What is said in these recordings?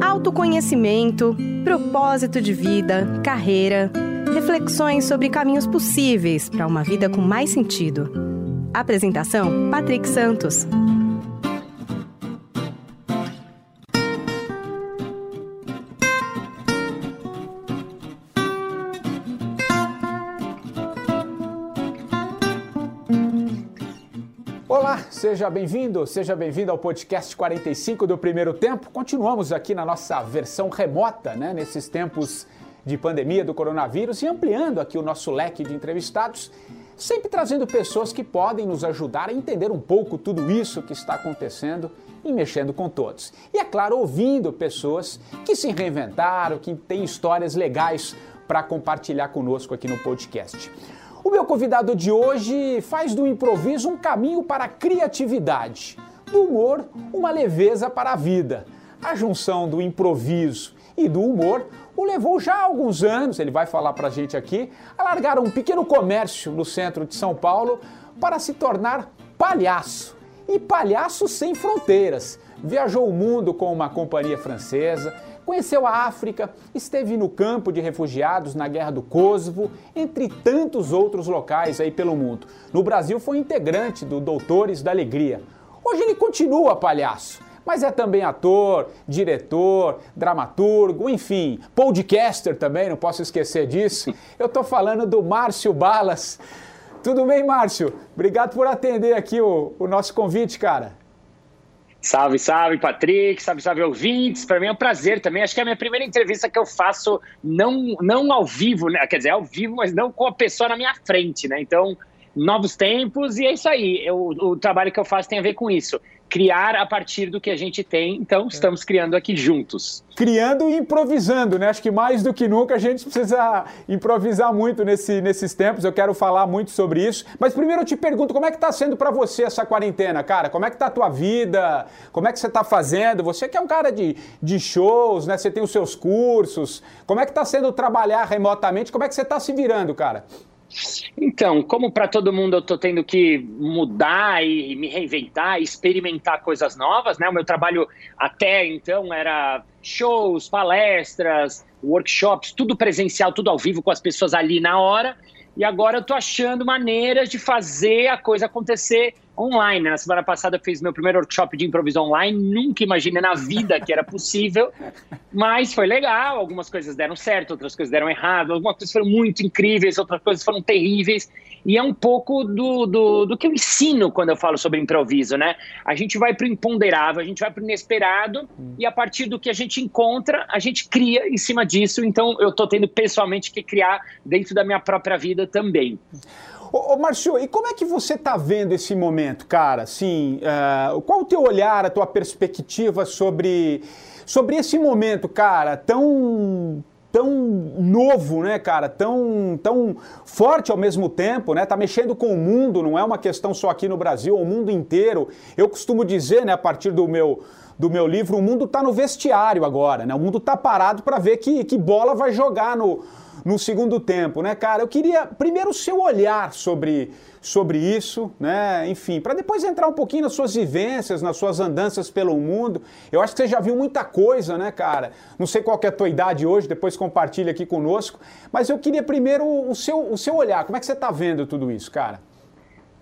Autoconhecimento, propósito de vida, carreira, reflexões sobre caminhos possíveis para uma vida com mais sentido. Apresentação: Patrick Santos. Seja bem-vindo, seja bem-vindo ao podcast 45 do Primeiro Tempo. Continuamos aqui na nossa versão remota, né, nesses tempos de pandemia do coronavírus e ampliando aqui o nosso leque de entrevistados, sempre trazendo pessoas que podem nos ajudar a entender um pouco tudo isso que está acontecendo e mexendo com todos. E é claro, ouvindo pessoas que se reinventaram, que têm histórias legais para compartilhar conosco aqui no podcast. O meu convidado de hoje faz do improviso um caminho para a criatividade, do humor, uma leveza para a vida. A junção do improviso e do humor o levou já há alguns anos, ele vai falar para a gente aqui, a largar um pequeno comércio no centro de São Paulo para se tornar palhaço. E palhaço sem fronteiras. Viajou o mundo com uma companhia francesa, Conheceu a África, esteve no campo de refugiados na Guerra do Kosovo, entre tantos outros locais aí pelo mundo. No Brasil foi integrante do Doutores da Alegria. Hoje ele continua palhaço, mas é também ator, diretor, dramaturgo, enfim, podcaster também, não posso esquecer disso. Eu tô falando do Márcio Balas. Tudo bem, Márcio? Obrigado por atender aqui o, o nosso convite, cara. Salve, salve, Patrick, salve, salve, ouvintes. Para mim é um prazer também. Acho que é a minha primeira entrevista que eu faço, não, não ao vivo, né? Quer dizer, ao vivo, mas não com a pessoa na minha frente, né? Então, novos tempos e é isso aí. Eu, o trabalho que eu faço tem a ver com isso criar a partir do que a gente tem, então estamos criando aqui juntos. Criando e improvisando, né? Acho que mais do que nunca a gente precisa improvisar muito nesse, nesses tempos, eu quero falar muito sobre isso. Mas primeiro eu te pergunto, como é que está sendo para você essa quarentena, cara? Como é que tá a tua vida? Como é que você está fazendo? Você que é um cara de, de shows, né? Você tem os seus cursos. Como é que está sendo trabalhar remotamente? Como é que você está se virando, cara? Então, como para todo mundo eu estou tendo que mudar e me reinventar, experimentar coisas novas, né? O meu trabalho até então era shows, palestras, workshops, tudo presencial, tudo ao vivo com as pessoas ali na hora. E agora eu estou achando maneiras de fazer a coisa acontecer online. Na semana passada eu fiz meu primeiro workshop de improviso online, nunca imaginei na vida que era possível, mas foi legal. Algumas coisas deram certo, outras coisas deram errado, algumas coisas foram muito incríveis, outras coisas foram terríveis. E é um pouco do, do, do que eu ensino quando eu falo sobre improviso, né? A gente vai para o imponderável, a gente vai para o inesperado, e a partir do que a gente encontra, a gente cria em cima disso. Então eu estou tendo pessoalmente que criar dentro da minha própria vida também. Ô, ô Marcio, e como é que você está vendo esse momento, cara? Assim, uh, qual o teu olhar, a tua perspectiva sobre, sobre esse momento, cara, tão tão novo, né, cara? Tão, tão forte ao mesmo tempo, né? Tá mexendo com o mundo, não é uma questão só aqui no Brasil, o mundo inteiro. Eu costumo dizer, né, a partir do meu do meu livro, o mundo está no vestiário agora, né? O mundo está parado para ver que, que bola vai jogar no, no segundo tempo, né, cara? Eu queria primeiro o seu olhar sobre, sobre isso, né? Enfim, para depois entrar um pouquinho nas suas vivências, nas suas andanças pelo mundo. Eu acho que você já viu muita coisa, né, cara? Não sei qual é a tua idade hoje, depois compartilha aqui conosco, mas eu queria primeiro o seu, o seu olhar. Como é que você está vendo tudo isso, cara?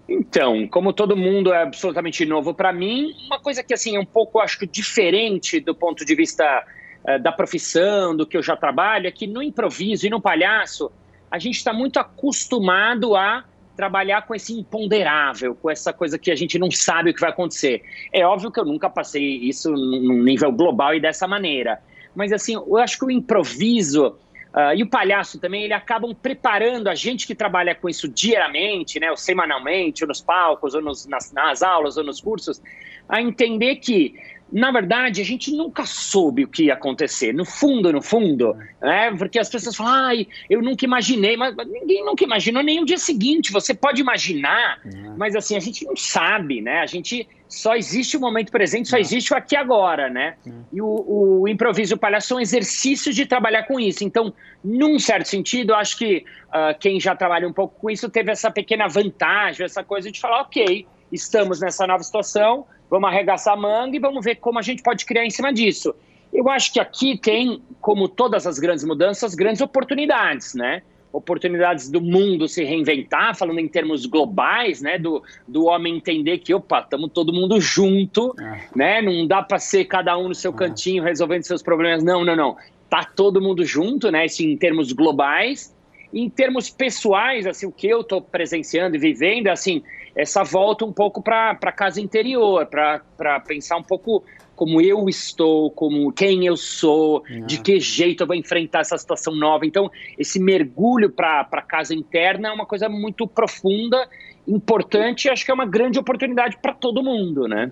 Então, como todo mundo é absolutamente novo para mim, uma coisa que assim é um pouco acho que diferente do ponto de vista eh, da profissão, do que eu já trabalho, é que no improviso e no palhaço, a gente está muito acostumado a trabalhar com esse imponderável, com essa coisa que a gente não sabe o que vai acontecer. É óbvio que eu nunca passei isso num nível global e dessa maneira. Mas assim, eu acho que o improviso, Uh, e o palhaço também, ele acabam preparando a gente que trabalha com isso diariamente, né, ou semanalmente, ou nos palcos, ou nos, nas, nas aulas, ou nos cursos, a entender que na verdade, a gente nunca soube o que ia acontecer. No fundo, no fundo, né? Porque as pessoas falam, ai, eu nunca imaginei, mas ninguém nunca imaginou nem o dia seguinte. Você pode imaginar, uhum. mas assim, a gente não sabe, né? A gente só existe o momento presente, só uhum. existe o aqui agora, né? Uhum. E o, o improviso e o palhaço são exercícios de trabalhar com isso. Então, num certo sentido, eu acho que uh, quem já trabalha um pouco com isso teve essa pequena vantagem, essa coisa de falar, ok, estamos nessa nova situação vamos arregaçar a manga e vamos ver como a gente pode criar em cima disso. Eu acho que aqui tem, como todas as grandes mudanças, grandes oportunidades, né? Oportunidades do mundo se reinventar, falando em termos globais, né? Do, do homem entender que, opa, estamos todo mundo junto, é. né? Não dá para ser cada um no seu é. cantinho resolvendo seus problemas. Não, não, não. Tá todo mundo junto, né? Isso em termos globais. Em termos pessoais, assim, o que eu estou presenciando e vivendo, assim, essa volta um pouco para a casa interior, para pensar um pouco como eu estou, como quem eu sou, de que jeito eu vou enfrentar essa situação nova. Então, esse mergulho para a casa interna é uma coisa muito profunda importante e acho que é uma grande oportunidade para todo mundo, né?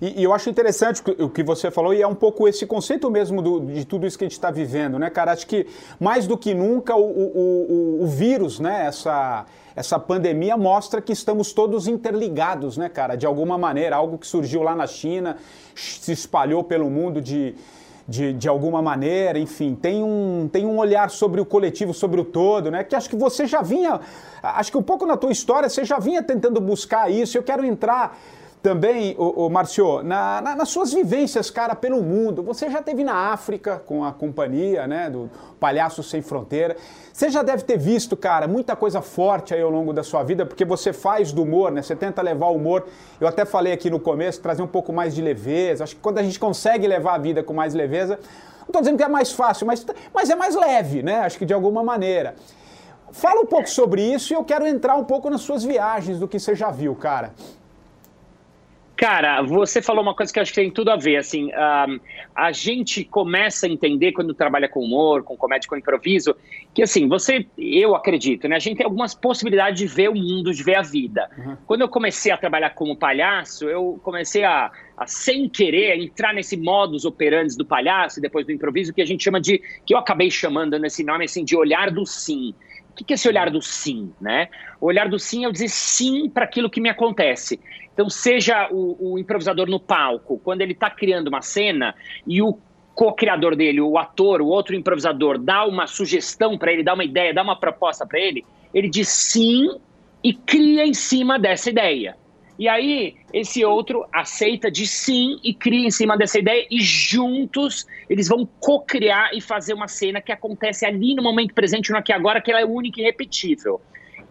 E, e, eu acho interessante o que você falou e é um pouco esse conceito mesmo do, de tudo isso que a gente está vivendo, né, cara? Acho que mais do que nunca o, o, o, o vírus, né, essa essa pandemia mostra que estamos todos interligados, né, cara? De alguma maneira, algo que surgiu lá na China, se espalhou pelo mundo de, de, de alguma maneira, enfim, tem um, tem um olhar sobre o coletivo, sobre o todo, né? Que acho que você já vinha, acho que um pouco na tua história, você já vinha tentando buscar isso. Eu quero entrar também, o, Marcio, na, na, nas suas vivências, cara, pelo mundo. Você já teve na África com a companhia, né, do Palhaço Sem Fronteira. Você já deve ter visto, cara, muita coisa forte aí ao longo da sua vida, porque você faz do humor, né? Você tenta levar o humor. Eu até falei aqui no começo, trazer um pouco mais de leveza. Acho que quando a gente consegue levar a vida com mais leveza, não estou dizendo que é mais fácil, mas, mas é mais leve, né? Acho que de alguma maneira. Fala um pouco sobre isso e eu quero entrar um pouco nas suas viagens, do que você já viu, cara. Cara, você falou uma coisa que eu acho que tem tudo a ver. Assim, um, a gente começa a entender quando trabalha com humor, com comédia, com improviso, que assim, você, eu acredito, né? A gente tem algumas possibilidades de ver o mundo, de ver a vida. Uhum. Quando eu comecei a trabalhar como palhaço, eu comecei a, a, sem querer, entrar nesse modus operandi do palhaço e depois do improviso, que a gente chama de, que eu acabei chamando nesse nome, assim, de olhar do sim. O que é esse olhar do sim, né? O olhar do sim é eu dizer sim para aquilo que me acontece. Então, seja o, o improvisador no palco, quando ele está criando uma cena e o co-criador dele, o ator, o outro improvisador, dá uma sugestão para ele, dá uma ideia, dá uma proposta para ele, ele diz sim e cria em cima dessa ideia. E aí, esse outro aceita de sim e cria em cima dessa ideia, e juntos eles vão co-criar e fazer uma cena que acontece ali no momento presente, no aqui agora, que ela é única e repetível.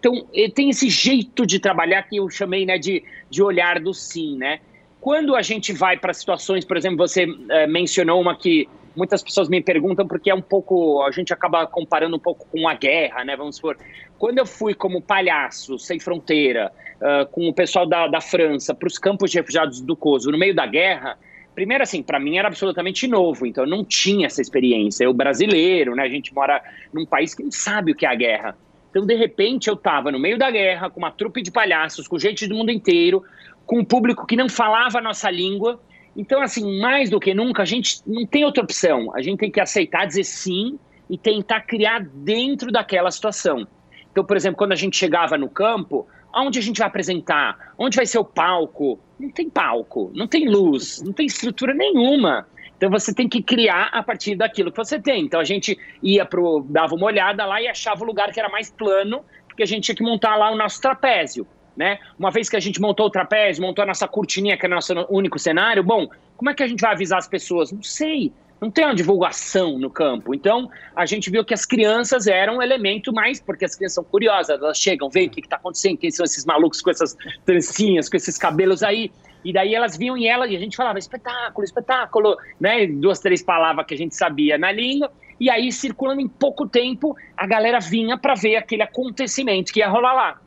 Então, tem esse jeito de trabalhar que eu chamei né, de, de olhar do sim, né? Quando a gente vai para situações, por exemplo, você é, mencionou uma que muitas pessoas me perguntam porque é um pouco, a gente acaba comparando um pouco com a guerra, né? Vamos supor, quando eu fui como palhaço sem fronteira uh, com o pessoal da, da França para os campos de refugiados do Kosovo no meio da guerra, primeiro assim, para mim era absolutamente novo, então eu não tinha essa experiência. Eu brasileiro, né? A gente mora num país que não sabe o que é a guerra. Então, de repente, eu estava no meio da guerra, com uma trupe de palhaços, com gente do mundo inteiro, com um público que não falava a nossa língua. Então, assim, mais do que nunca, a gente não tem outra opção. A gente tem que aceitar, dizer sim e tentar criar dentro daquela situação. Então, por exemplo, quando a gente chegava no campo, aonde a gente vai apresentar? Onde vai ser o palco? Não tem palco, não tem luz, não tem estrutura nenhuma. Então você tem que criar a partir daquilo que você tem. Então a gente ia pro dava uma olhada lá e achava o lugar que era mais plano, porque a gente tinha que montar lá o nosso trapézio, né? Uma vez que a gente montou o trapézio, montou a nossa cortininha, que é o nosso único cenário, bom, como é que a gente vai avisar as pessoas? Não sei. Não tem uma divulgação no campo. Então, a gente viu que as crianças eram um elemento mais, porque as crianças são curiosas, elas chegam, veem o que está acontecendo, quem são esses malucos com essas trancinhas, com esses cabelos aí. E daí elas vinham em ela e a gente falava espetáculo, espetáculo, né? Duas, três palavras que a gente sabia na língua. E aí, circulando em pouco tempo, a galera vinha para ver aquele acontecimento que ia rolar lá.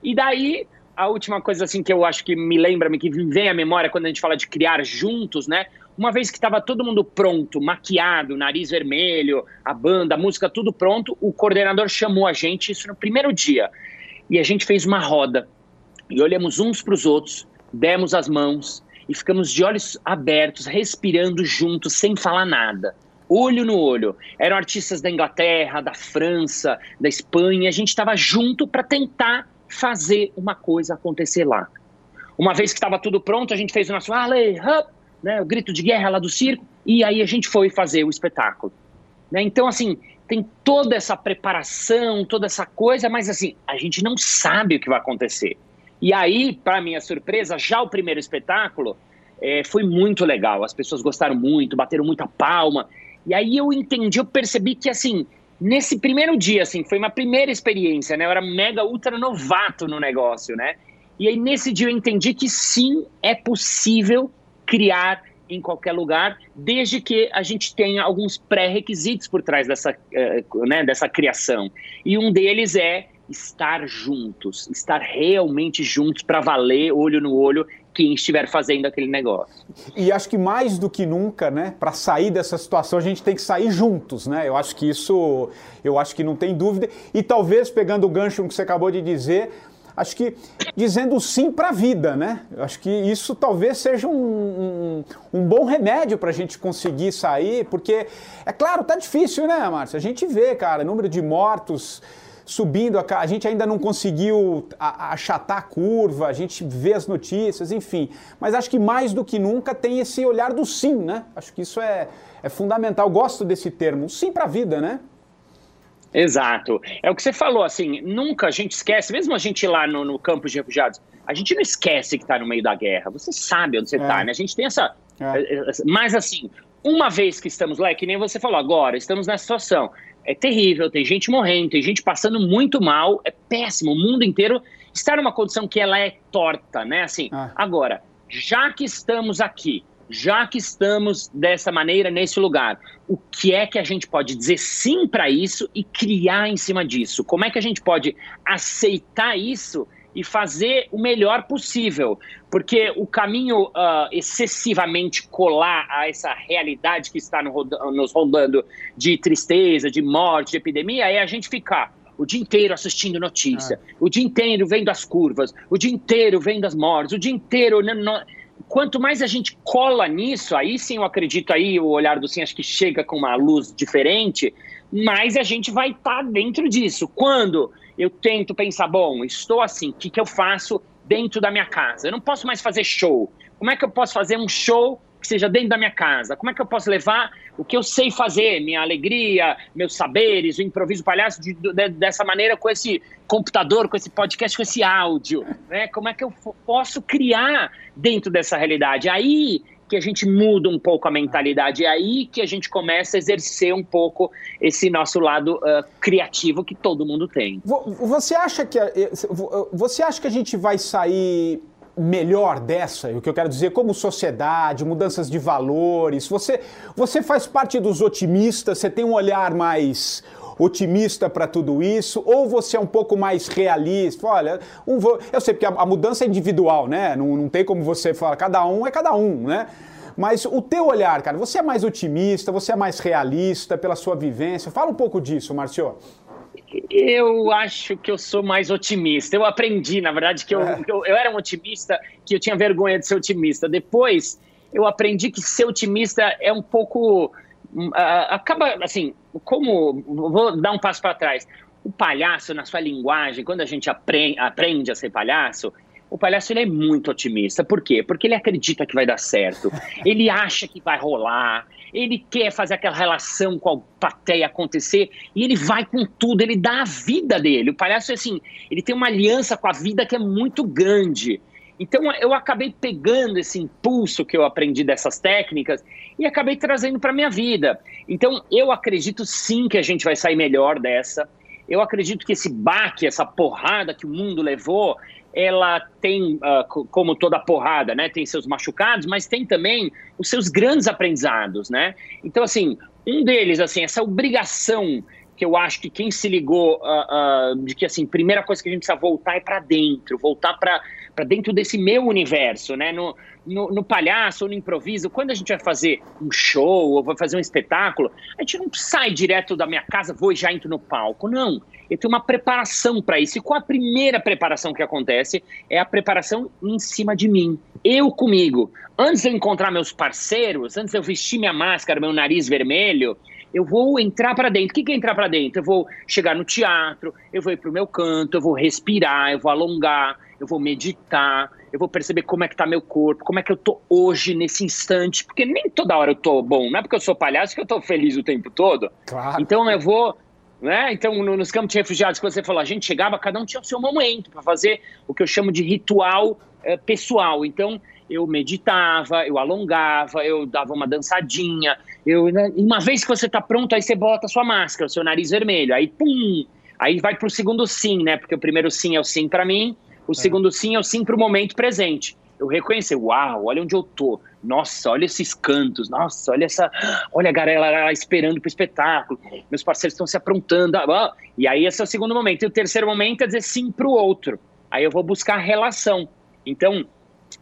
E daí, a última coisa assim que eu acho que me lembra, que vem à memória quando a gente fala de criar juntos, né? Uma vez que estava todo mundo pronto, maquiado, nariz vermelho, a banda, a música, tudo pronto, o coordenador chamou a gente, isso no primeiro dia. E a gente fez uma roda. E olhamos uns para os outros, demos as mãos e ficamos de olhos abertos, respirando juntos, sem falar nada. Olho no olho. Eram artistas da Inglaterra, da França, da Espanha. A gente estava junto para tentar fazer uma coisa acontecer lá. Uma vez que estava tudo pronto, a gente fez o nosso up, né, o grito de guerra lá do circo, e aí a gente foi fazer o espetáculo. Né? Então, assim, tem toda essa preparação, toda essa coisa, mas assim, a gente não sabe o que vai acontecer. E aí, para minha surpresa, já o primeiro espetáculo é, foi muito legal. As pessoas gostaram muito, bateram muita palma. E aí eu entendi, eu percebi que assim, nesse primeiro dia, assim, foi uma primeira experiência, né? Eu era mega ultra novato no negócio, né? E aí nesse dia eu entendi que sim, é possível criar em qualquer lugar, desde que a gente tenha alguns pré-requisitos por trás dessa, uh, né, dessa criação. E um deles é estar juntos, estar realmente juntos para valer, olho no olho, quem estiver fazendo aquele negócio. E acho que mais do que nunca, né, para sair dessa situação, a gente tem que sair juntos, né? Eu acho que isso, eu acho que não tem dúvida. E talvez pegando o gancho que você acabou de dizer, acho que dizendo sim para a vida, né? Acho que isso talvez seja um, um, um bom remédio para a gente conseguir sair, porque, é claro, tá difícil, né, Márcia? A gente vê, cara, número de mortos subindo, a, a gente ainda não conseguiu achatar a curva, a gente vê as notícias, enfim. Mas acho que mais do que nunca tem esse olhar do sim, né? Acho que isso é, é fundamental. Gosto desse termo, sim para a vida, né? Exato. É o que você falou, assim, nunca a gente esquece, mesmo a gente lá no, no campo de refugiados, a gente não esquece que está no meio da guerra. Você sabe onde você está, é. né? A gente tem essa. É. Eh, eh, mas assim, uma vez que estamos lá, é que nem você falou agora, estamos nessa situação. É terrível, tem gente morrendo, tem gente passando muito mal, é péssimo. O mundo inteiro está numa condição que ela é torta, né? Assim, ah. agora, já que estamos aqui, já que estamos dessa maneira nesse lugar, o que é que a gente pode dizer sim para isso e criar em cima disso? Como é que a gente pode aceitar isso e fazer o melhor possível? Porque o caminho uh, excessivamente colar a essa realidade que está no nos rodando de tristeza, de morte, de epidemia, é a gente ficar o dia inteiro assistindo notícia, ah. o dia inteiro vendo as curvas, o dia inteiro vendo as mortes, o dia inteiro. Não, não, quanto mais a gente cola nisso, aí sim eu acredito aí, o olhar do sim acho que chega com uma luz diferente, mais a gente vai estar tá dentro disso. Quando eu tento pensar, bom, estou assim, o que, que eu faço dentro da minha casa? Eu não posso mais fazer show. Como é que eu posso fazer um show que seja dentro da minha casa? Como é que eu posso levar o que eu sei fazer, minha alegria, meus saberes, o improviso palhaço, de, de, dessa maneira com esse computador, com esse podcast, com esse áudio? Né? Como é que eu posso criar dentro dessa realidade? Aí que a gente muda um pouco a mentalidade, é aí que a gente começa a exercer um pouco esse nosso lado uh, criativo que todo mundo tem. Você acha que você acha que a gente vai sair melhor dessa, o que eu quero dizer, como sociedade, mudanças de valores. Você, você faz parte dos otimistas, você tem um olhar mais otimista para tudo isso, ou você é um pouco mais realista? Olha, um, eu sei porque a, a, mudança é individual, né? Não, não tem como você falar, cada um é cada um, né? Mas o teu olhar, cara, você é mais otimista, você é mais realista pela sua vivência? Fala um pouco disso, Marcio. Eu acho que eu sou mais otimista. Eu aprendi, na verdade, que eu, é. eu, eu, era um otimista, que eu tinha vergonha de ser otimista. Depois, eu aprendi que ser otimista é um pouco. Uh, acaba, assim, como. Vou dar um passo para trás. O palhaço, na sua linguagem, quando a gente aprende, aprende a ser palhaço, o palhaço ele é muito otimista. Por quê? Porque ele acredita que vai dar certo. Ele acha que vai rolar ele quer fazer aquela relação com a plateia acontecer e ele vai com tudo, ele dá a vida dele. O palhaço, assim, ele tem uma aliança com a vida que é muito grande. Então eu acabei pegando esse impulso que eu aprendi dessas técnicas e acabei trazendo para minha vida. Então eu acredito sim que a gente vai sair melhor dessa. Eu acredito que esse baque, essa porrada que o mundo levou, ela tem, uh, como toda porrada, né, tem seus machucados, mas tem também os seus grandes aprendizados, né? Então, assim, um deles, assim, essa obrigação que eu acho que quem se ligou uh, uh, de que assim, primeira coisa que a gente precisa voltar é para dentro, voltar para dentro desse meu universo, né? No, no, no, palhaço ou no improviso, quando a gente vai fazer um show ou vai fazer um espetáculo, a gente não sai direto da minha casa, vou e já entro no palco. Não. Eu tenho uma preparação para isso. E qual a primeira preparação que acontece? É a preparação em cima de mim. Eu comigo. Antes de eu encontrar meus parceiros, antes de eu vestir minha máscara, meu nariz vermelho, eu vou entrar para dentro. O que é entrar para dentro? Eu vou chegar no teatro, eu vou ir para o meu canto, eu vou respirar, eu vou alongar, eu vou meditar, eu vou perceber como é que tá meu corpo, como é que eu tô hoje, nesse instante, porque nem toda hora eu tô bom, não é porque eu sou palhaço que eu tô feliz o tempo todo. Claro. Então eu vou, né? Então nos campos de refugiados que você falou, a gente chegava, cada um tinha o seu momento para fazer o que eu chamo de ritual é, pessoal. Então eu meditava, eu alongava, eu dava uma dançadinha. Eu, né, uma vez que você está pronto, aí você bota a sua máscara, o seu nariz vermelho. Aí, pum! Aí vai para o segundo sim, né? Porque o primeiro sim é o sim para mim, o é. segundo sim é o sim para o momento presente. Eu reconhecer, uau, olha onde eu tô. Nossa, olha esses cantos. Nossa, olha essa, olha a galera lá esperando pro espetáculo. Meus parceiros estão se aprontando. Ah, e aí esse é o segundo momento. E o terceiro momento é dizer sim para o outro. Aí eu vou buscar relação. Então,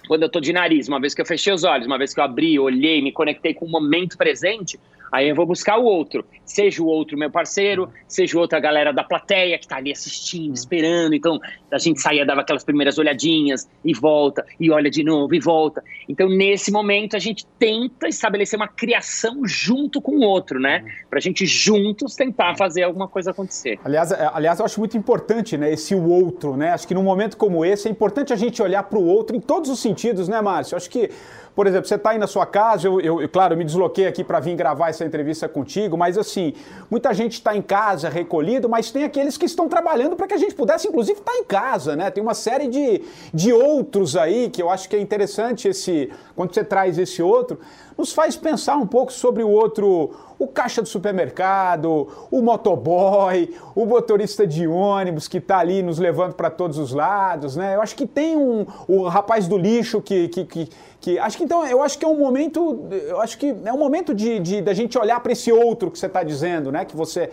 quando eu tô de nariz, uma vez que eu fechei os olhos, uma vez que eu abri, olhei, me conectei com o momento presente, Aí eu vou buscar o outro, seja o outro meu parceiro, seja outra galera da plateia que está ali assistindo, uhum. esperando. Então a gente saía, dava aquelas primeiras olhadinhas e volta, e olha de novo e volta. Então nesse momento a gente tenta estabelecer uma criação junto com o outro, né? Uhum. Para a gente juntos tentar fazer alguma coisa acontecer. Aliás, é, aliás, eu acho muito importante, né? Esse o outro, né? Acho que num momento como esse é importante a gente olhar para o outro em todos os sentidos, né, Márcio? Acho que por exemplo, você está aí na sua casa, eu, eu, claro, eu me desloquei aqui para vir gravar essa entrevista contigo, mas assim, muita gente está em casa, recolhido, mas tem aqueles que estão trabalhando para que a gente pudesse, inclusive, estar tá em casa, né? Tem uma série de, de outros aí que eu acho que é interessante esse, quando você traz esse outro, nos faz pensar um pouco sobre o outro, o caixa do supermercado, o motoboy, o motorista de ônibus que está ali nos levando para todos os lados, né? Eu acho que tem um, o rapaz do lixo que, que, que que acho que então eu acho que é um momento eu acho que é um momento de, de da gente olhar para esse outro que você está dizendo né que você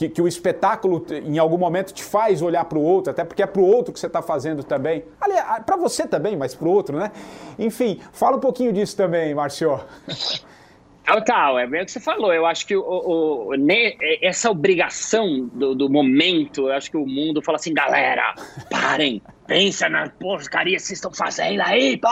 que, que, o espetáculo em algum momento te faz olhar para o outro até porque é para o outro que você está fazendo também para você também mas para o outro né enfim fala um pouquinho disso também Marcio Total, é bem o que você falou. Eu acho que o, o, essa obrigação do, do, momento, eu acho que o mundo fala assim, galera, parem, pensa na porcaria que vocês estão fazendo aí, pô!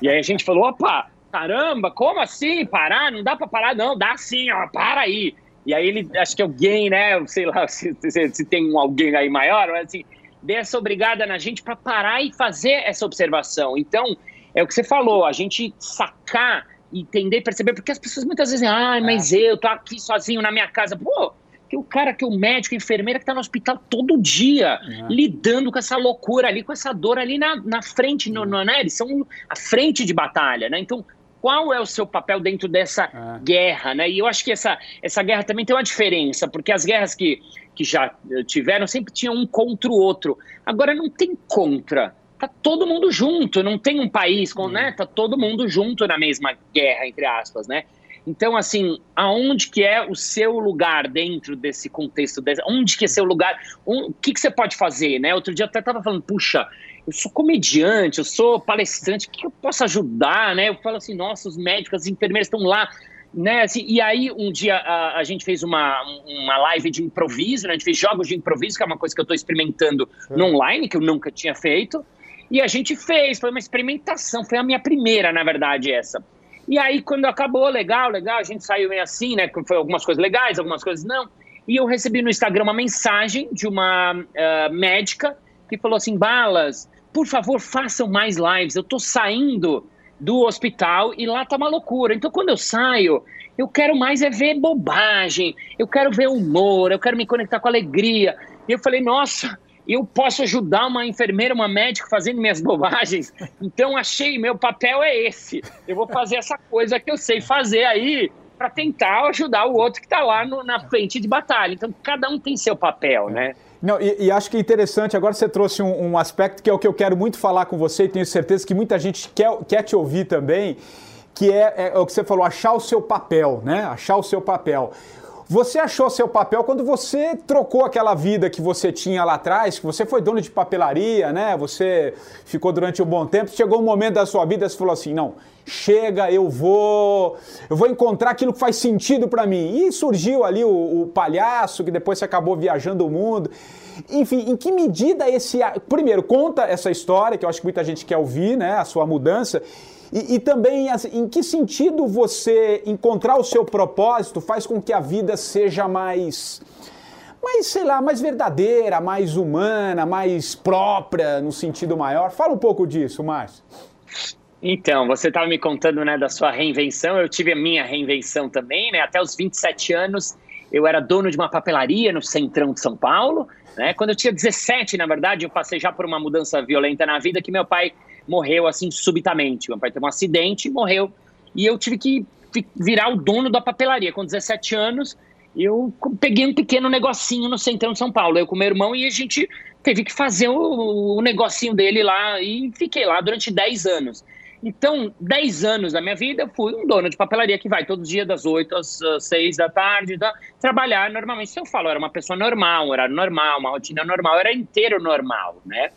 E aí a gente falou, opa, caramba, como assim? Parar? Não dá pra parar, não, dá sim, ó, para aí. E aí ele, acho que alguém, né, sei lá se, se, se tem um alguém aí maior, mas assim, deu essa obrigada na gente para parar e fazer essa observação. Então, é o que você falou, a gente sacar entender, perceber, porque as pessoas muitas vezes dizem, ah, mas é. eu tô aqui sozinho na minha casa. Pô, que o cara que é o médico, a enfermeira que tá no hospital todo dia, é. lidando com essa loucura ali, com essa dor ali na, na frente, no, no, né? Eles são a frente de batalha, né? Então, qual é o seu papel dentro dessa é. guerra, né? E eu acho que essa, essa guerra também tem uma diferença, porque as guerras que, que já tiveram sempre tinham um contra o outro. Agora não tem contra tá todo mundo junto, não tem um país com, né? Tá todo mundo junto na mesma guerra, entre aspas, né? Então, assim, aonde que é o seu lugar dentro desse contexto? Desse, onde que é seu lugar? Um, o que, que você pode fazer, né? Outro dia eu até tava falando, puxa, eu sou comediante, eu sou palestrante, o que eu posso ajudar, né? Eu falo assim, nossa, os médicos, as enfermeiras estão lá, né? Assim, e aí, um dia a, a, gente fez uma, uma live de improviso, né? A gente fez jogos de improviso, que é uma coisa que eu estou experimentando no online, que eu nunca tinha feito. E a gente fez, foi uma experimentação, foi a minha primeira, na verdade, essa. E aí, quando acabou, legal, legal, a gente saiu meio assim, né? Foi algumas coisas legais, algumas coisas não. E eu recebi no Instagram uma mensagem de uma uh, médica que falou assim: Balas, por favor, façam mais lives. Eu tô saindo do hospital e lá tá uma loucura. Então, quando eu saio, eu quero mais é ver bobagem, eu quero ver humor, eu quero me conectar com alegria. E eu falei: Nossa eu posso ajudar uma enfermeira, uma médica fazendo minhas bobagens. Então achei, meu papel é esse. Eu vou fazer essa coisa que eu sei fazer aí para tentar ajudar o outro que está lá no, na frente de batalha. Então cada um tem seu papel, né? Não, e, e, acho que é interessante, agora você trouxe um, um, aspecto que é o que eu quero muito falar com você e tenho certeza que muita gente quer, quer te ouvir também, que é, é, é o que você falou, achar o seu papel, né? Achar o seu papel. Você achou seu papel quando você trocou aquela vida que você tinha lá atrás, que você foi dono de papelaria, né? Você ficou durante um bom tempo, chegou um momento da sua vida você falou assim: "Não, chega, eu vou, eu vou encontrar aquilo que faz sentido para mim". E surgiu ali o, o palhaço, que depois você acabou viajando o mundo. Enfim, em que medida esse. Primeiro, conta essa história, que eu acho que muita gente quer ouvir, né? A sua mudança. E, e, também, assim, em que sentido você encontrar o seu propósito faz com que a vida seja mais, mais, sei lá, mais verdadeira, mais humana, mais própria, no sentido maior? Fala um pouco disso, Márcio. Então, você estava me contando né, da sua reinvenção, eu tive a minha reinvenção também, né? Até os 27 anos eu era dono de uma papelaria no centrão de São Paulo, né? Quando eu tinha 17, na verdade, eu passei já por uma mudança violenta na vida que meu pai morreu assim subitamente. Meu pai teve um acidente e morreu. E eu tive que virar o dono da papelaria. Com 17 anos, eu peguei um pequeno negocinho no centrão de São Paulo, eu com meu irmão, e a gente teve que fazer o, o negocinho dele lá. E fiquei lá durante 10 anos. Então, 10 anos da minha vida, eu fui um dono de papelaria que vai todos os dias das 8 às 6 da tarde, tá? trabalhar normalmente. Se eu falo, eu era uma pessoa normal, um horário normal, uma rotina normal, era inteiro normal, né?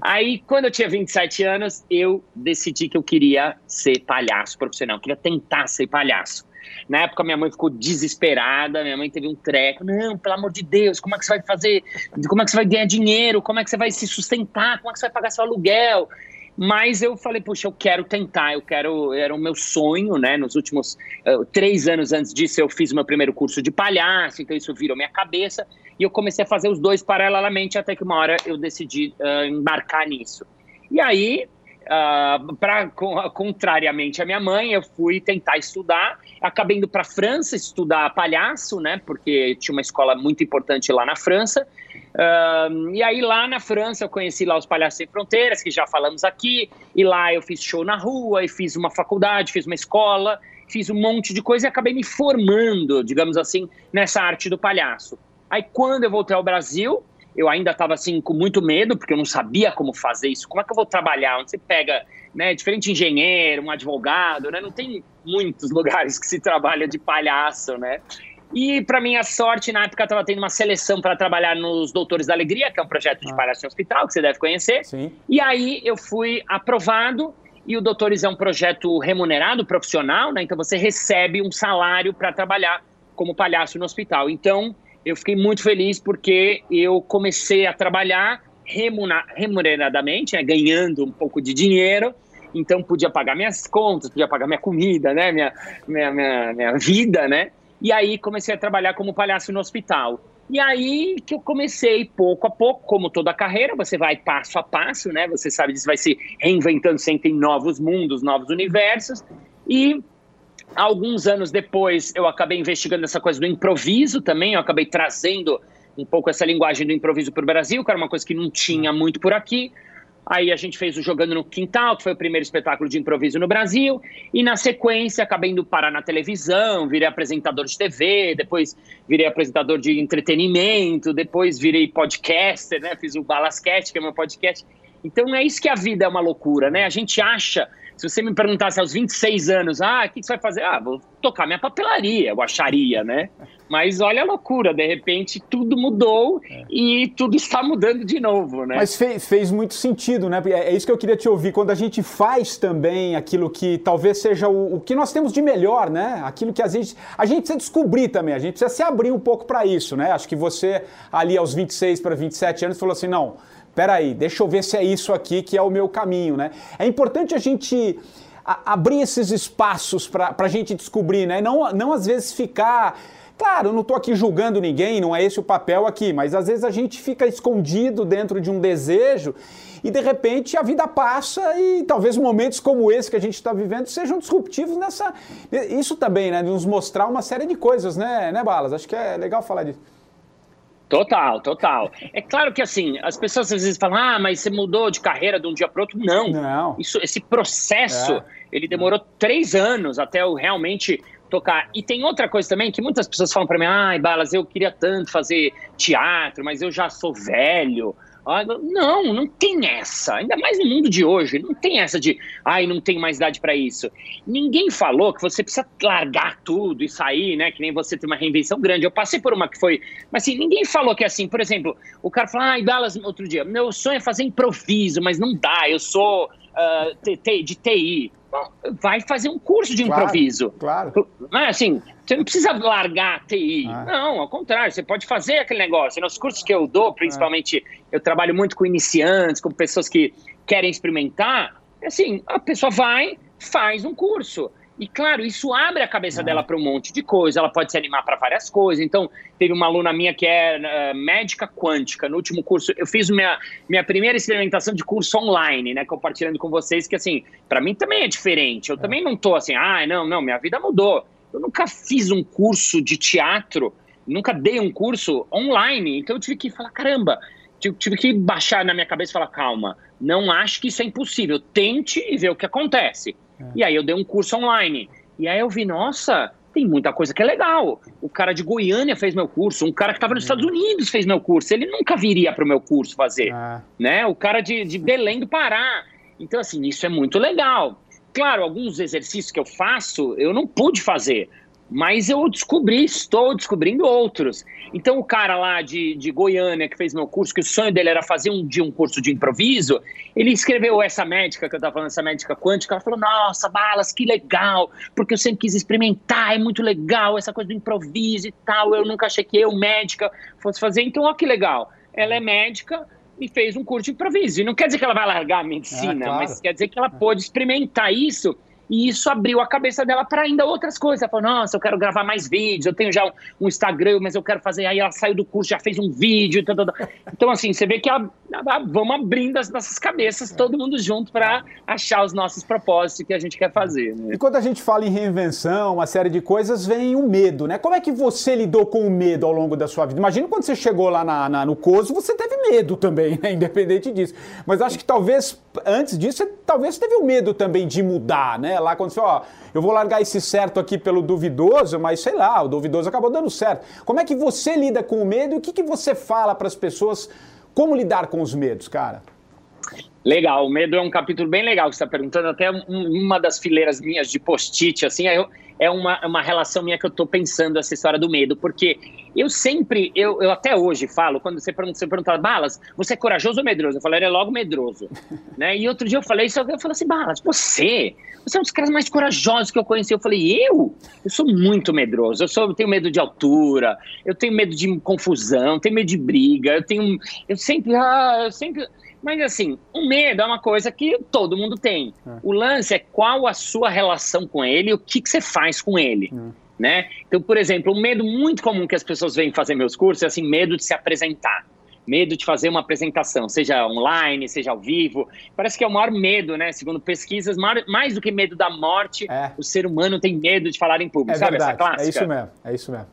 Aí, quando eu tinha 27 anos, eu decidi que eu queria ser palhaço profissional, queria tentar ser palhaço. Na época, minha mãe ficou desesperada, minha mãe teve um treco. Não, pelo amor de Deus, como é que você vai fazer? Como é que você vai ganhar dinheiro? Como é que você vai se sustentar? Como é que você vai pagar seu aluguel? Mas eu falei, puxa, eu quero tentar, eu quero, era o meu sonho, né? Nos últimos uh, três anos antes disso, eu fiz o meu primeiro curso de palhaço, então isso virou minha cabeça. E eu comecei a fazer os dois paralelamente, até que uma hora eu decidi uh, embarcar nisso. E aí, uh, pra, contrariamente à minha mãe, eu fui tentar estudar. Acabei indo para a França estudar palhaço, né? Porque tinha uma escola muito importante lá na França. Uh, e aí lá na França eu conheci lá os Palhaços Sem Fronteiras, que já falamos aqui, e lá eu fiz show na rua, e fiz uma faculdade, fiz uma escola, fiz um monte de coisa e acabei me formando, digamos assim, nessa arte do palhaço. Aí quando eu voltei ao Brasil, eu ainda estava assim com muito medo, porque eu não sabia como fazer isso. Como é que eu vou trabalhar? Onde você pega, né, diferente engenheiro, um advogado, né? Não tem muitos lugares que se trabalha de palhaço, né? E, para minha sorte, na época estava tendo uma seleção para trabalhar nos Doutores da Alegria, que é um projeto de ah. palhaço em hospital, que você deve conhecer. Sim. E aí eu fui aprovado. E o Doutores é um projeto remunerado, profissional, né? Então você recebe um salário para trabalhar como palhaço no hospital. Então eu fiquei muito feliz porque eu comecei a trabalhar remuneradamente, né? ganhando um pouco de dinheiro então podia pagar minhas contas, podia pagar minha comida, né, minha, minha, minha, minha vida, né, e aí comecei a trabalhar como palhaço no hospital. E aí que eu comecei pouco a pouco, como toda carreira, você vai passo a passo, né? Você sabe disso, vai se reinventando sempre em novos mundos, novos universos. E alguns anos depois eu acabei investigando essa coisa do improviso também, eu acabei trazendo um pouco essa linguagem do improviso para o Brasil, que era uma coisa que não tinha muito por aqui. Aí a gente fez o Jogando no Quintal, que foi o primeiro espetáculo de improviso no Brasil. E na sequência, acabei indo parar na televisão, virei apresentador de TV, depois virei apresentador de entretenimento, depois virei podcaster, né? Fiz o Balasquete, que é meu podcast. Então é isso que a vida é uma loucura, né? A gente acha se você me perguntasse aos 26 anos, ah, o que você vai fazer? Ah, vou tocar minha papelaria, eu acharia, né? Mas olha a loucura, de repente tudo mudou é. e tudo está mudando de novo, né? Mas fez, fez muito sentido, né? É, é isso que eu queria te ouvir. Quando a gente faz também aquilo que talvez seja o, o que nós temos de melhor, né? Aquilo que a gente. A gente precisa descobrir também, a gente precisa se abrir um pouco para isso, né? Acho que você, ali aos 26 para 27 anos, falou assim: não peraí, deixa eu ver se é isso aqui que é o meu caminho, né? É importante a gente abrir esses espaços para a gente descobrir, né? Não, não às vezes ficar. Claro, não estou aqui julgando ninguém, não é esse o papel aqui, mas às vezes a gente fica escondido dentro de um desejo e de repente a vida passa e talvez momentos como esse que a gente está vivendo sejam disruptivos nessa. Isso também, né? De nos mostrar uma série de coisas, né, né Balas? Acho que é legal falar disso. Total, total. É claro que assim, as pessoas às vezes falam, ah, mas você mudou de carreira de um dia para outro. Não. Não. Isso, esse processo, é. ele demorou três anos até eu realmente tocar. E tem outra coisa também que muitas pessoas falam para mim, ai, Balas, eu queria tanto fazer teatro, mas eu já sou velho, Não, não tem essa. Ainda mais no mundo de hoje, não tem essa de, ai, não tenho mais idade para isso. Ninguém falou que você precisa largar tudo e sair, né? Que nem você tem uma reinvenção grande. Eu passei por uma que foi, mas assim, ninguém falou que é assim, por exemplo, o cara falou, ai, Dallas, outro dia, meu sonho é fazer improviso, mas não dá, eu sou uh, de TI vai fazer um curso de improviso. Claro. Não é assim, você não precisa largar a TI. Ah. Não, ao contrário, você pode fazer aquele negócio. Nos cursos que eu dou, principalmente, ah. eu trabalho muito com iniciantes, com pessoas que querem experimentar. Assim, a pessoa vai, faz um curso. E claro, isso abre a cabeça dela para um monte de coisa, ela pode se animar para várias coisas. Então, teve uma aluna minha que é uh, médica quântica. No último curso, eu fiz minha, minha primeira experimentação de curso online, né? Compartilhando com vocês, que assim, para mim também é diferente. Eu é. também não tô assim, ah, não, não, minha vida mudou. Eu nunca fiz um curso de teatro, nunca dei um curso online. Então, eu tive que falar, caramba, tive que baixar na minha cabeça e falar, calma, não acho que isso é impossível. Tente e ver o que acontece. É. E aí eu dei um curso online. E aí eu vi, nossa, tem muita coisa que é legal. O cara de Goiânia fez meu curso, um cara que estava nos é. Estados Unidos fez meu curso. Ele nunca viria para o meu curso fazer. É. Né? O cara de, de Belém do Pará. Então, assim, isso é muito legal. Claro, alguns exercícios que eu faço, eu não pude fazer. Mas eu descobri, estou descobrindo outros. Então, o cara lá de, de Goiânia, que fez meu curso, que o sonho dele era fazer um dia um curso de improviso, ele escreveu essa médica que eu estava falando, essa médica quântica, ela falou, nossa, Balas, que legal, porque eu sempre quis experimentar, é muito legal essa coisa do improviso e tal, eu nunca achei que eu, médica, fosse fazer, então, ó que legal. Ela é médica, e fez um curso de improviso. E não quer dizer que ela vai largar a medicina, é, claro. mas quer dizer que ela pôde experimentar isso e isso abriu a cabeça dela para ainda outras coisas. Ela falou: Nossa, eu quero gravar mais vídeos, eu tenho já um, Instagram, mas eu quero fazer. Aí ela saiu do curso, já fez um vídeo. Tá, tá, tá. Então, assim, você vê que a, a, vamos abrindo as nossas cabeças, todo mundo junto, para achar os nossos propósitos que a gente quer fazer. Né? E quando a gente fala em reinvenção, uma série de coisas, vem o medo, né? Como é que você lidou com o medo ao longo da sua vida? Imagina quando você chegou lá na, na, no COSO, você teve medo também, né? Independente disso. Mas acho que talvez, antes disso, você, talvez teve o medo também de mudar, né? Lá quando você, ó, eu vou largar esse certo aqui pelo duvidoso, mas sei lá, o duvidoso acabou dando certo. Como é que você lida com o medo e o que, que você fala para as pessoas? Como lidar com os medos, cara? Legal, o medo é um capítulo bem legal que você está perguntando. Até uma das fileiras minhas de post-it, assim, eu, é uma, uma relação minha que eu estou pensando essa história do medo, porque eu sempre, eu, eu até hoje falo, quando você pergunta, você pergunta, Balas, você é corajoso ou medroso? Eu falei, ele é logo medroso, né? E outro dia eu falei isso, eu falei assim, Balas, você, você é um dos caras mais corajosos que eu conheci. Eu falei, eu? Eu sou muito medroso, eu, sou, eu tenho medo de altura, eu tenho medo de confusão, tenho medo de briga, eu tenho, eu sempre, ah, eu sempre mas assim, o medo é uma coisa que todo mundo tem. É. O lance é qual a sua relação com ele e o que, que você faz com ele. É. Né? Então, por exemplo, um medo muito comum que as pessoas vêm fazer meus cursos é assim, medo de se apresentar. Medo de fazer uma apresentação, seja online, seja ao vivo. Parece que é o maior medo, né? Segundo pesquisas, mais do que medo da morte, é. o ser humano tem medo de falar em público. É sabe verdade. essa clássica? É isso mesmo, é isso mesmo.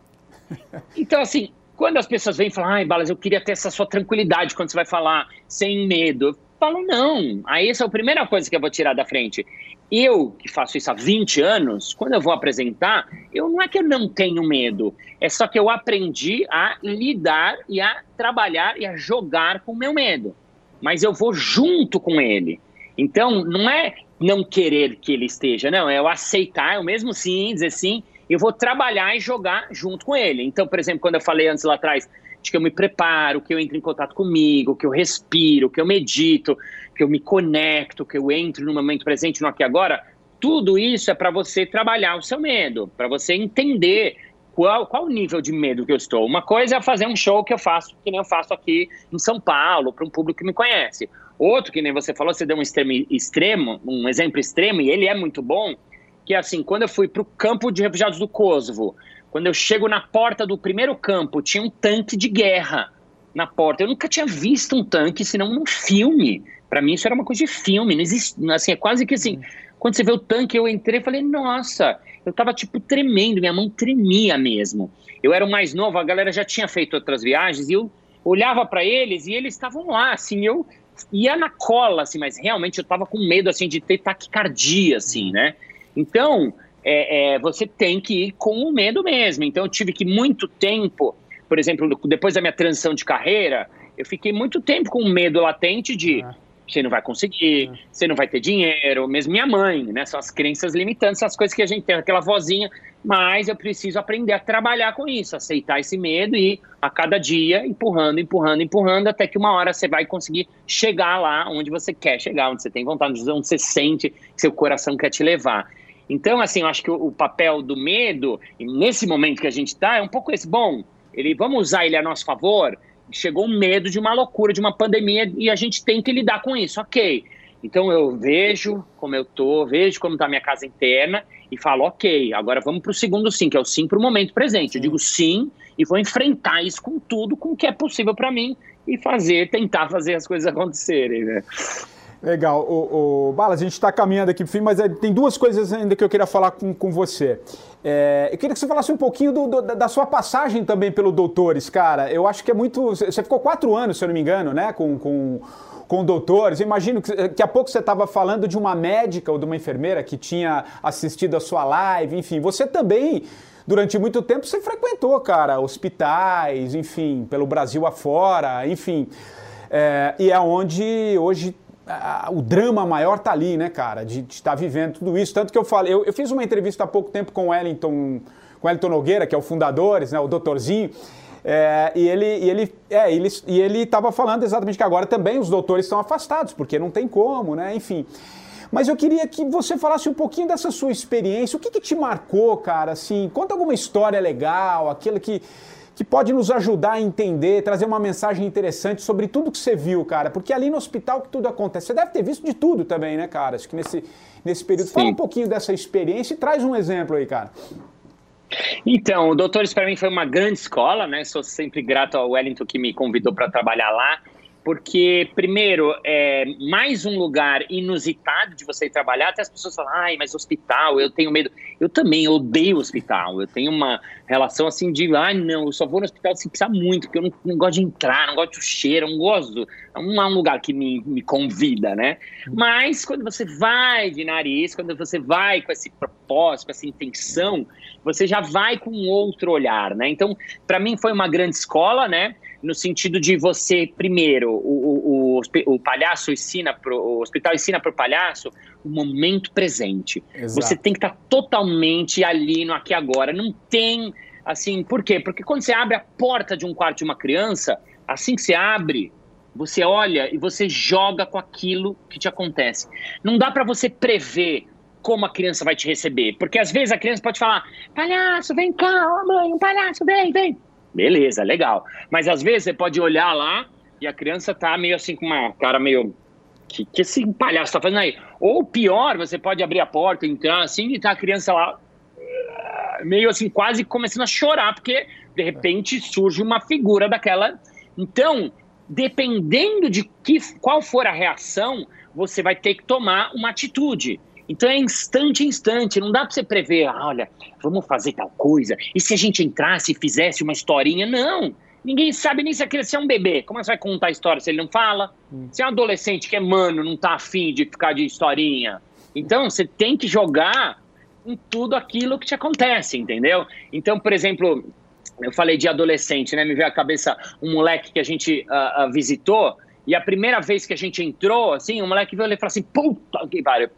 então, assim, quando as pessoas vêm falar, ai, Balas, eu queria ter essa sua tranquilidade quando você vai falar, sem medo. Eu falo, não. Aí essa é a primeira coisa que eu vou tirar da frente. Eu, que faço isso há 20 anos, quando eu vou apresentar, eu não é que eu não tenho medo, é só que eu aprendi a lidar e a trabalhar e a jogar com o meu medo. Mas eu vou junto com ele. Então, não é não querer que ele esteja, não, é eu aceitar, eu mesmo sim, dizer sim, eu vou trabalhar e jogar junto com ele. Então, por exemplo, quando eu falei antes lá atrás de que eu me preparo, que eu entro em contato comigo, que eu respiro, que eu medito, que eu me conecto, que eu entro no momento presente, no aqui e agora, tudo isso é para você trabalhar o seu medo, para você entender qual, qual o nível de medo que eu estou. Uma coisa é fazer um show que eu faço, que nem eu faço aqui em São Paulo, para um público que me conhece. Outro, que nem você falou, você deu um extremo, extremo, um exemplo extremo, e ele é muito bom, que é assim, quando eu fui para o campo de refugiados do Kosovo, quando eu chego na porta do primeiro campo, tinha um tanque de guerra na porta. Eu nunca tinha visto um tanque, senão num filme. Para mim isso era uma coisa de filme, não existe, assim, é quase que assim, quando você vê o tanque, eu entrei e falei, nossa, eu tava tipo tremendo, minha mão tremia mesmo. Eu era o mais novo, a galera já tinha feito outras viagens e eu olhava para eles e eles estavam lá, assim, eu ia na cola, assim, mas realmente eu tava com medo, assim, de ter taquicardia, assim, né? Então, é, é, você tem que ir com o medo mesmo. Então, eu tive que muito tempo, por exemplo, depois da minha transição de carreira, eu fiquei muito tempo com medo latente de é. você não vai conseguir, é. você não vai ter dinheiro, mesmo minha mãe, né? São as crenças limitantes, as coisas que a gente tem, aquela vozinha, mas eu preciso aprender a trabalhar com isso, aceitar esse medo e a cada dia empurrando, empurrando, empurrando, até que uma hora você vai conseguir chegar lá onde você quer chegar, onde você tem vontade, onde você sente que seu coração quer te levar. Então, assim, eu acho que o, o papel do medo, nesse momento que a gente está, é um pouco esse. Bom, ele, vamos usar ele a nosso favor. Chegou um medo de uma loucura, de uma pandemia, e a gente tem que lidar com isso, ok. Então eu vejo como eu tô, vejo como está a minha casa interna e falo, ok, agora vamos para o segundo sim, que é o sim para o momento presente. Eu digo sim e vou enfrentar isso com tudo, com o que é possível para mim e fazer, tentar fazer as coisas acontecerem, né? Legal. O, o Balas, a gente está caminhando aqui para o fim, mas é, tem duas coisas ainda que eu queria falar com, com você. É, eu queria que você falasse um pouquinho do, do, da sua passagem também pelo Doutores, cara. Eu acho que é muito. Você ficou quatro anos, se eu não me engano, né? Com, com, com doutores. Eu imagino que daqui a pouco você estava falando de uma médica ou de uma enfermeira que tinha assistido a sua live, enfim. Você também durante muito tempo você frequentou, cara, hospitais, enfim, pelo Brasil afora, enfim. É, e é onde hoje o drama maior tá ali, né, cara, de, estar tá vivendo tudo isso. Tanto que eu falei, eu, eu, fiz uma entrevista há pouco tempo com o Wellington, com Wellington Nogueira, que é o fundador, né, o doutorzinho, é, e ele e ele é, ele, e ele estava falando exatamente que agora também os doutores estão afastados, porque não tem como, né, enfim. Mas eu queria que você falasse um pouquinho dessa sua experiência, o que, que te marcou, cara, assim, conta alguma história legal, aquilo que que pode nos ajudar a entender, trazer uma mensagem interessante sobre tudo que você viu, cara. Porque ali no hospital que tudo acontece. Você deve ter visto de tudo também, né, cara? Acho que nesse, nesse período. Sim. Fala um pouquinho dessa experiência e traz um exemplo aí, cara. Então, o Doutores para mim foi uma grande escola, né? Sou sempre grato ao Wellington que me convidou para trabalhar lá porque, primeiro, é mais um lugar inusitado de você ir trabalhar. Até as pessoas falam, ai, mas hospital, eu tenho medo. Eu também odeio hospital. Eu tenho uma relação assim de, ai, não, eu só vou no hospital se precisar muito, porque eu não, não gosto de entrar, não gosto do cheiro, não gosto. Não é um lugar que me, me convida, né? Mas quando você vai de nariz, quando você vai com esse propósito, com essa intenção, você já vai com outro olhar, né? Então, para mim foi uma grande escola, né? No sentido de você, primeiro, o, o, o, o palhaço ensina pro, o hospital ensina para o palhaço o momento presente. Exato. Você tem que estar tá totalmente ali no aqui agora. Não tem assim, por quê? Porque quando você abre a porta de um quarto de uma criança, assim que você abre, você olha e você joga com aquilo que te acontece. Não dá para você prever como a criança vai te receber, porque às vezes a criança pode falar: "Palhaço, vem cá, mãe, um palhaço, vem, vem". Beleza, legal. Mas às vezes você pode olhar lá e a criança tá meio assim com uma cara meio. Que, que esse palhaço tá fazendo aí? Ou pior, você pode abrir a porta, entrar assim e tá a criança lá meio assim, quase começando a chorar, porque de repente surge uma figura daquela. Então, dependendo de que, qual for a reação, você vai ter que tomar uma atitude. Então é instante instante, não dá para você prever, ah, olha, vamos fazer tal coisa, e se a gente entrasse e fizesse uma historinha? Não, ninguém sabe nem se a criança é um bebê, como é você vai contar a história se ele não fala? Hum. Se é um adolescente que é mano, não tá afim de ficar de historinha. Então você tem que jogar em tudo aquilo que te acontece, entendeu? Então, por exemplo, eu falei de adolescente, né? Me veio à cabeça um moleque que a gente uh, uh, visitou, e a primeira vez que a gente entrou, assim, o moleque veio e falou assim: puta que pariu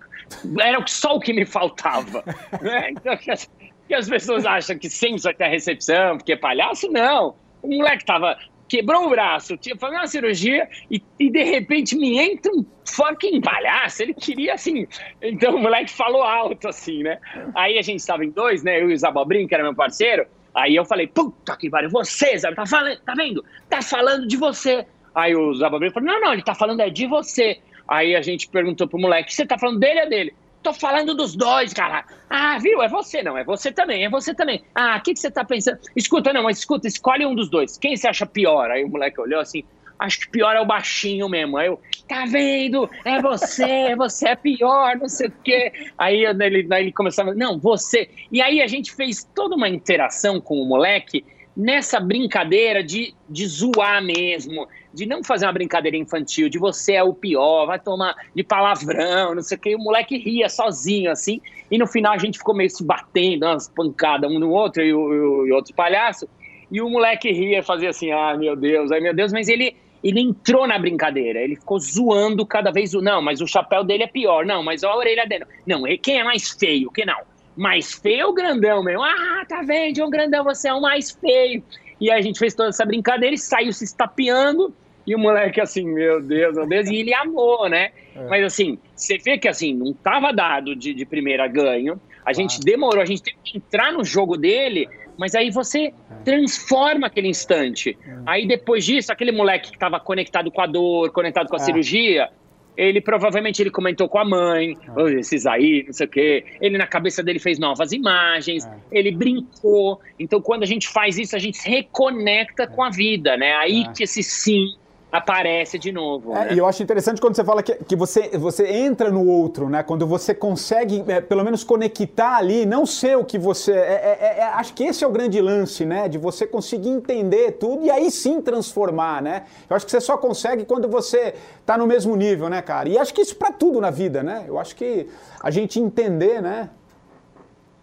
era só o que me faltava. Né? Então, que as, que as, pessoas acham que sempre vai ter a recepção, porque é palhaço, não. O moleque tava, quebrou o braço, tinha fazer uma cirurgia e, e, de repente me entra um fucking palhaço. Ele queria assim. Então o moleque falou alto assim, né? Aí a gente estava em dois, né? Eu e o Zabobrinho, que era meu parceiro. Aí eu falei, puta que pariu, você, Zé, tá, falando, tá vendo? Tá falando de você. Aí o Zabobrinho falou, não, não, ele tá falando é de você. Aí a gente perguntou pro moleque: você tá falando dele ou dele? Tô falando dos dois, cara. Ah, viu? É você não, é você também, é você também. Ah, o que, que você tá pensando? Escuta, não, mas escuta, escolhe um dos dois. Quem você acha pior? Aí o moleque olhou assim: acho que pior é o baixinho mesmo. Aí eu, tá vendo? É você, você é pior, não sei o quê. Aí ele, aí ele começava, não, você. E aí a gente fez toda uma interação com o moleque nessa brincadeira de, de zoar mesmo, de não fazer uma brincadeira infantil, de você é o pior, vai tomar de palavrão, não sei o que, o moleque ria sozinho, assim, e no final a gente ficou meio se batendo, umas pancadas um no outro, e o, e outro palhaço, e o moleque ria, fazia assim, ah, meu Deus, ai meu Deus, mas ele, ele entrou na brincadeira, ele ficou zoando cada vez não, mas o chapéu dele é pior, não, mas a orelha dele. Não, quem é mais feio? Que não? Mais feio o grandão mesmo. Ah, tá vendo, João Grandão, você é o mais feio. E a gente fez toda essa brincadeira e saiu se estapeando. E o moleque assim, meu Deus, meu Deus, e ele amou, né? É. Mas assim, você vê que assim, não tava dado de, de primeira ganho. A gente demorou, a gente teve que entrar no jogo dele, mas aí você transforma aquele instante. É. Aí depois disso, aquele moleque que estava conectado com a dor, conectado com a é. cirurgia, ele provavelmente ele comentou com a mãe, oh, esses aí, não sei o quê. Ele na cabeça dele fez novas imagens, é. ele brincou. Então quando a gente faz isso, a gente se reconecta com a vida, né? Aí que esse sim aparece de novo. É, né? E eu acho interessante quando você fala que, que você, você entra no outro, né? Quando você consegue, é, pelo menos, conectar ali, não ser o que você. É, é, é, é, acho que esse é o grande lance, né? De você conseguir entender tudo e aí sim transformar, né? Eu acho que você só consegue quando você tá no mesmo nível, né, cara? E acho que isso para tudo na vida, né? Eu acho que a gente entender, né?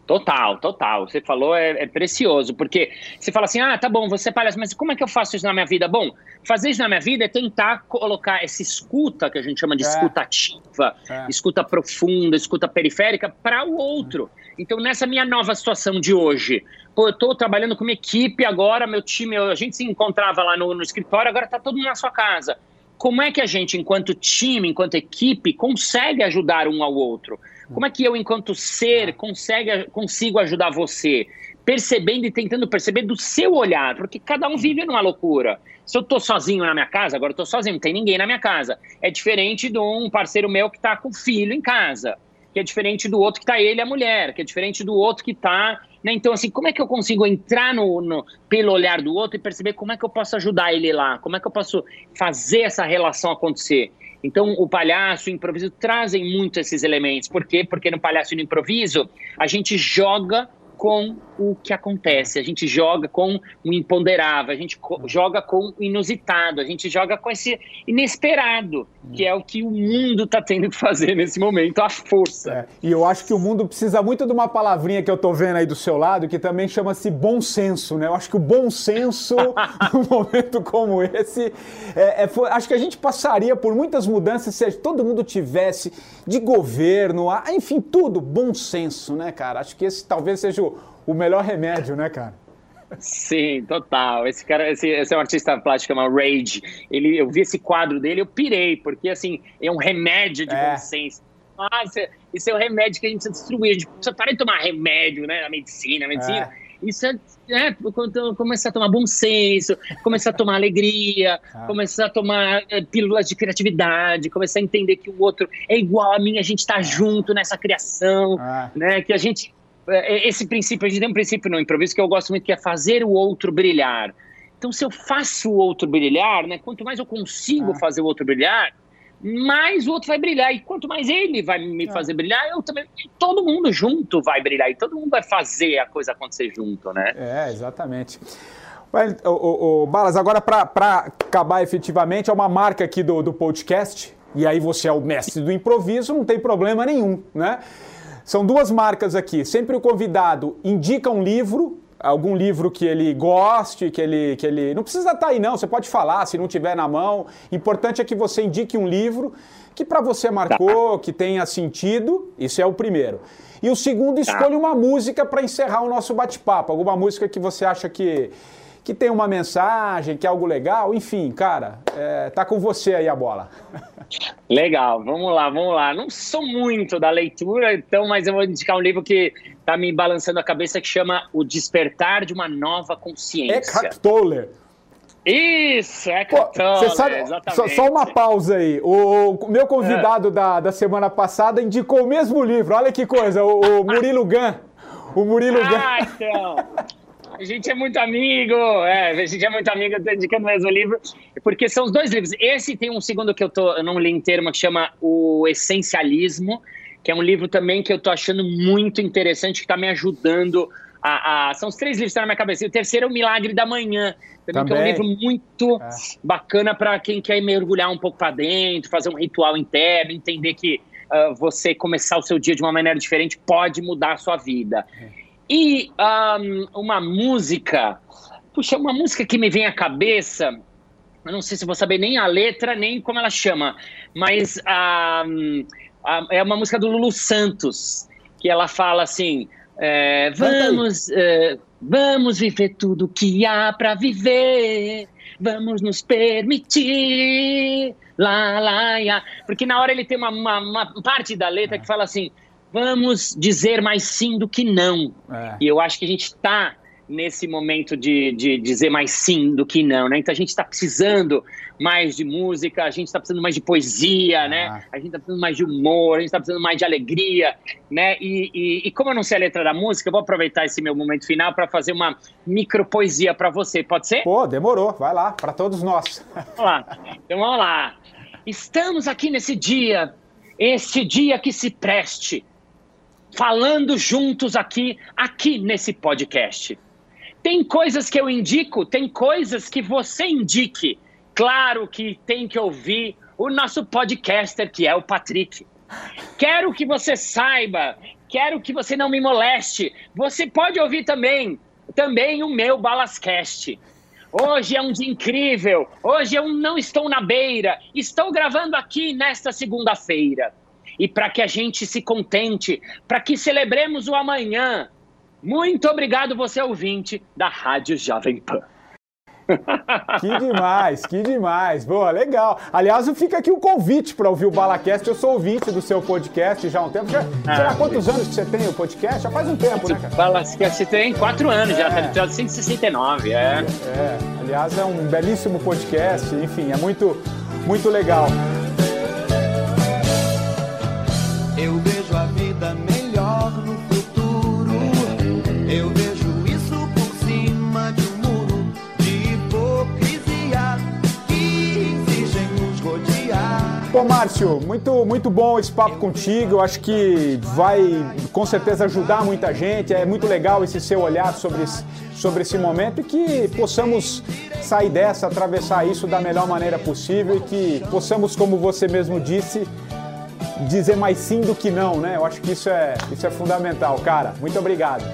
Total, total. Você falou é, é, precioso, porque você fala assim: ah, tá bom, você é palhaço, mas como é que eu faço isso na minha vida? Bom, fazer isso na minha vida é tentar colocar essa escuta, que a gente chama de é. escuta ativa, é. escuta profunda, escuta periférica, para o outro. Então, nessa minha nova situação de hoje, pô, eu estou trabalhando com uma equipe agora, meu time, a gente se encontrava lá no, no escritório, agora está todo mundo na sua casa. Como é que a gente, enquanto time, enquanto equipe, consegue ajudar um ao outro? Como é que eu, enquanto ser, consegue, consigo ajudar você? Percebendo e tentando perceber do seu olhar, porque cada um vive numa loucura. Se eu tô sozinho na minha casa, agora eu tô sozinho, não tem ninguém na minha casa. É diferente de um parceiro meu que tá com filho em casa, que é diferente do outro que tá ele e a mulher, que é diferente do outro que tá. Né? Então, assim, como é que eu consigo entrar no, no, pelo olhar do outro e perceber como é que eu posso ajudar ele lá? Como é que eu posso fazer essa relação acontecer? Então, o palhaço e o improviso trazem muito esses elementos. Por quê? Porque no palhaço e no improviso, a gente joga com o que acontece, a gente joga com o imponderável, a gente joga com o inusitado, a gente joga com esse inesperado, que é o que o mundo está tendo que fazer nesse momento, a força. É, e eu acho que o mundo precisa muito de uma palavrinha que eu estou vendo aí do seu lado, que também chama-se bom senso, né? Eu acho que o bom senso, num momento como esse, é, é, foi, acho que a gente passaria por muitas mudanças se todo mundo tivesse de governo, enfim, tudo, bom senso, né, cara? Acho que esse talvez seja o o melhor remédio, né, cara? Sim, total. Esse cara, esse, esse é um artista plástico, chama Rage. Ele, eu vi esse quadro dele, eu pirei, porque assim, é um remédio de é. bom senso. Ah, isso é, é um remédio que a gente precisa destruir. A gente precisa parar de tomar remédio, né? Na medicina, na medicina. É. Isso é, é começar a tomar bom senso, começar a tomar alegria, ah. começar a tomar é, pílulas de criatividade, começar a entender que o outro é igual a mim, a gente está ah. junto nessa criação, ah. né? Que a gente é, é, esse princípio, a gente tem um princípio no improviso que eu gosto muito, que é fazer o outro brilhar. Então, se eu faço o outro brilhar, né, quanto mais eu consigo ah. fazer o outro brilhar, mais o outro vai brilhar. E quanto mais ele vai me ah. fazer brilhar, eu também. Todo mundo junto vai brilhar. E todo mundo vai fazer a coisa acontecer junto, né? É, exatamente. O, o, o Balas, agora para acabar efetivamente, é uma marca aqui do, do podcast. E aí você é o mestre do improviso, não tem problema nenhum, né? São duas marcas aqui. Sempre o convidado indica um livro, algum livro que ele goste, que ele, que ele. Não precisa estar aí, não. Você pode falar se não tiver na mão. Importante é que você indique um livro que para você marcou, que tenha sentido. Isso é o primeiro. E o segundo, escolha uma música para encerrar o nosso bate-papo. Alguma música que você acha que, que tem uma mensagem, que é algo legal. Enfim, cara, é, tá com você aí a bola. Legal, vamos lá, vamos lá. Não sou muito da leitura, então, mas eu vou indicar um livro que está me balançando a cabeça que chama O Despertar de uma Nova Consciência. Eckhart Tolle. Isso, Eckhart Tolle, sabe, exatamente. Só, só, uma pausa aí. O, o meu convidado é. da, da semana passada indicou o mesmo livro. Olha que coisa, o, o Murilo Gun. O Murilo ah, Gun. Ah, então. A gente é muito amigo, é, a gente é muito amigo, eu tô indicando o mesmo livro, porque são os dois livros. Esse tem um segundo que eu, tô, eu não li inteiro, mas que chama O Essencialismo, que é um livro também que eu tô achando muito interessante, que está me ajudando a, a, São os três livros que estão na minha cabeça. E o terceiro é O Milagre da Manhã, também, também. que é um livro muito é. bacana para quem quer mergulhar um pouco para dentro, fazer um ritual interno, entender que uh, você começar o seu dia de uma maneira diferente pode mudar a sua vida. É. E um, uma música, puxa, uma música que me vem à cabeça eu não sei se vou saber nem a letra, nem como ela chama, mas a, a, é uma música do Lulu Santos, que ela fala assim: é, vamos, é, vamos viver tudo que há para viver, vamos nos permitir, lá, lá, lá. Porque na hora ele tem uma, uma, uma parte da letra que fala assim: vamos dizer mais sim do que não. É. E eu acho que a gente está nesse momento de, de dizer mais sim do que não, né? Então a gente está precisando mais de música, a gente está precisando mais de poesia, né? ah. né? A gente está precisando mais de humor, a gente está precisando mais de alegria, né? E, e, e, como eu não sei a letra da música, eu vou aproveitar esse meu momento final para fazer uma micro poesia para você, pode ser? Pô, demorou, vai lá, para todos nós. Vamos lá, então vamos lá. Estamos aqui nesse dia, esse dia que se preste, falando juntos aqui, aqui nesse podcast. Tem coisas que eu indico, tem coisas que você indique. Claro que tem que ouvir o nosso podcaster, que é o Patrick. Quero que você saiba, quero que você não me moleste. Você pode ouvir também, também o meu Balascast. Hoje é um dia incrível. Hoje eu não estou na beira. Estou gravando aqui nesta segunda-feira. E para que a gente se contente, para que celebremos o amanhã, muito obrigado, você ouvinte da Rádio Jovem Pan. Que demais, que demais. Boa, legal. Aliás, fica aqui o um convite para ouvir o Balacast. Eu sou ouvinte do seu podcast já há um tempo. Já, ah, há quantos anos que você tem o podcast? Já faz um tempo, né, cara? Balacast tem quatro anos é. já, tá no episódio 169, é. É, aliás, é um belíssimo podcast. Enfim, é muito, muito legal. Eu vejo a vida melhor no Pô, Márcio, muito, muito bom esse papo contigo. Eu acho que vai com certeza ajudar muita gente. É muito legal esse seu olhar sobre esse, sobre esse momento e que possamos sair dessa, atravessar isso da melhor maneira possível e que possamos, como você mesmo disse, dizer mais sim do que não, né? Eu acho que isso é, isso é fundamental, cara. Muito obrigado.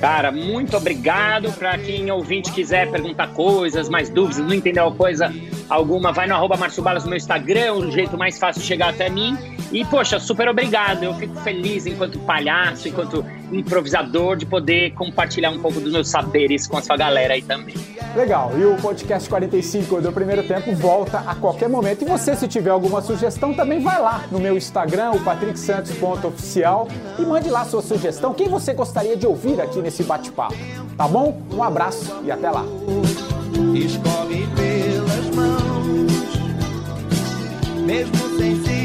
Cara, muito obrigado. Para quem ouvinte quiser perguntar coisas, mais dúvidas, não entendeu coisa alguma, vai no arroba Márcio Balas no meu Instagram, é o jeito mais fácil de chegar até mim. E, poxa, super obrigado. Eu fico feliz enquanto palhaço, enquanto improvisador, de poder compartilhar um pouco dos meus saberes com a sua galera aí também. Legal. E o podcast 45 do primeiro tempo volta a qualquer momento. E você, se tiver alguma sugestão, também vai lá no meu Instagram, o patricksantos.oficial, e mande lá sua sugestão. Quem você gostaria de ouvir aqui nesse bate-papo? Tá bom? Um abraço e até lá. Escolhe pelas mãos, mesmo sem se